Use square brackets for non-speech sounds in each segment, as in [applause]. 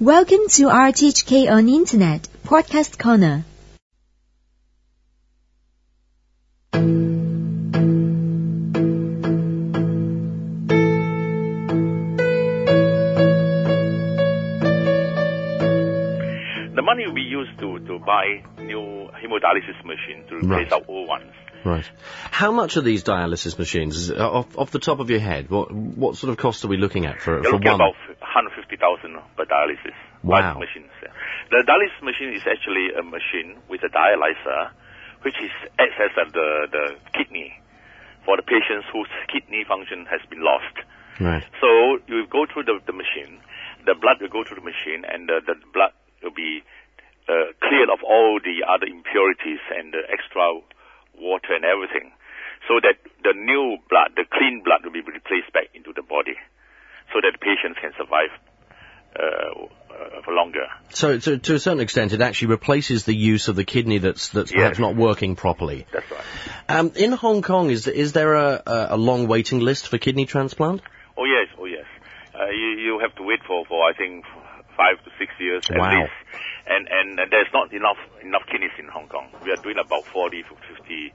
Welcome to RTHK on Internet Podcast Corner. The money we use to, to buy new hemodialysis machine to replace Right. our old ones. Right. How much are these dialysis machines? Off, off the top of your head, what what sort of cost are we looking at for, You're for looking one? About 150,000 per dialysis. Wow. dialysis machines. The dialysis machine is actually a machine with a dialyzer, which is acts as the, the kidney for the patients whose kidney function has been lost. Right. So you go through the, the machine, the blood will go through the machine, and the, the blood will be uh, cleared of all the other impurities and the extra water and everything, so that the new blood, the clean blood, will be replaced back into the body, so that the patients can survive uh, uh, longer. So, to, to a certain extent, it actually replaces the use of the kidney that's that's Yes. perhaps not working properly. That's right. Um, in Hong Kong, is is there a, a, long waiting list for kidney transplant? Oh yes, oh yes. Uh, you you have to wait for for I think five to six years at Wow. least, and and uh, there's not enough enough kidneys in Hong Kong. We are doing about 40 to 50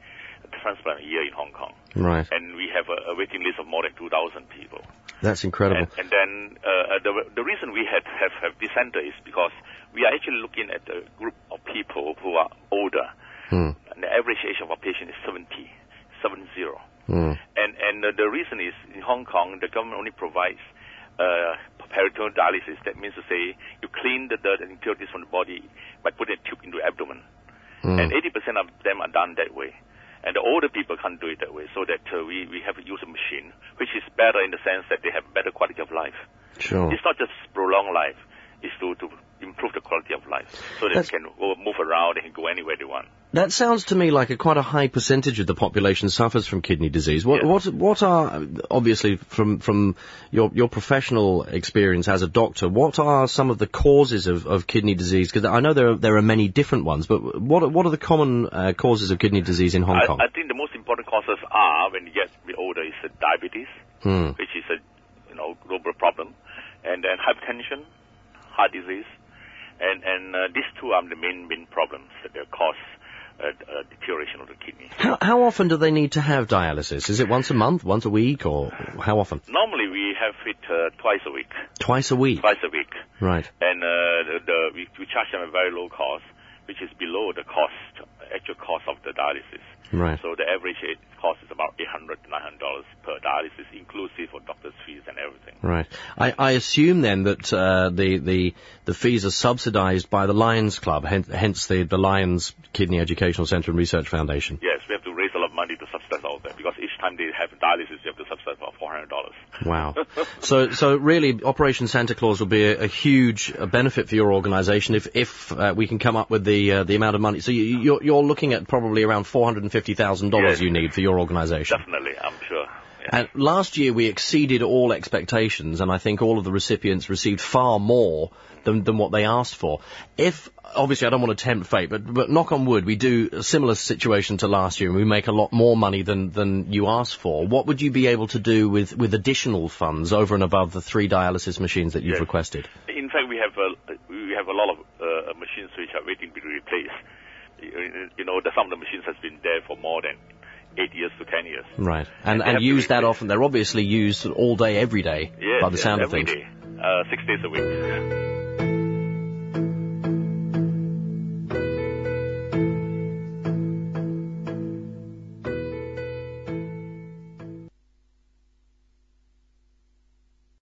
transplant a year in Hong Kong, Right. and we have a, a waiting list of more than 2,000 people. That's incredible. And, and then uh, the the reason we had have have this center is because we are actually looking at a group of people who are older, Hmm. and the average age of our patient is 70, seven zero. Hmm. And and uh, the reason is in Hong Kong the government only provides uh, peritoneal dialysis. That means to say you clean the dirt and impurities from the body by putting a tube into the abdomen, Hmm. and 80% of them are done that way. And the older people can't do it that way, so that uh, we we have to use a machine, which is better in the sense that they have better quality of life. Sure. It's not just prolong life; it's to to improve the quality of life, so that That's- they can move around, they can go anywhere they want. That sounds to me like a quite a high percentage of the population suffers from kidney disease. What Yeah. what what are obviously from from your your professional experience as a doctor, what are some of the causes of, of kidney disease? Because I know there are, there are many different ones, but what are, what are the common uh, causes of kidney disease in Hong I, Kong? I think the most important causes are when you get older is diabetes, Hmm. which is a you know global problem, and then hypertension, heart disease, and and uh, these two are the main main problems that they cause uh, uh, deterioration of the kidney. How, how often do they need to have dialysis? Is it once a month, once a week, or how often? Normally we have it uh, twice a week, Twice a week. twice a week, Right. and uh, the, the we, we charge them a very low cost, which is below the cost actual cost of the dialysis. Right. So the average cost is about eight hundred to nine hundred dollars per dialysis, inclusive of doctor's fees and everything. Right. I, I assume then that uh, the, the the fees are subsidised by the Lions Club, hence, hence the, the Lions Kidney Educational Centre and Research Foundation. Yes, we have to raise a lot of money to subsidize that because each time they have dialysis, you have to subsidize about four hundred dollars. Wow. [laughs] so so really, Operation Santa Claus will be a, a huge uh, benefit for your organisation if if uh, we can come up with the uh, the amount of money. So you, you're you're looking at probably around four hundred and fifty thousand dollars you need for your organisation. Definitely, I'm sure. And last year we exceeded all expectations, and I think all of the recipients received far more than, than what they asked for. If, obviously I don't want to tempt fate, but, but knock on wood, we do a similar situation to last year and we make a lot more money than, than you asked for. What would you be able to do with, with additional funds over and above the three dialysis machines that you've Yes. requested? In fact, we have a we have a lot of uh, machines which are waiting to be replaced. You you know, the, some of the machines has been there for more than eight years to ten years. Right. And, they and used that often. They're obviously used all day, every day, Yes, by the yes, sound of things. day. Uh, six days a week.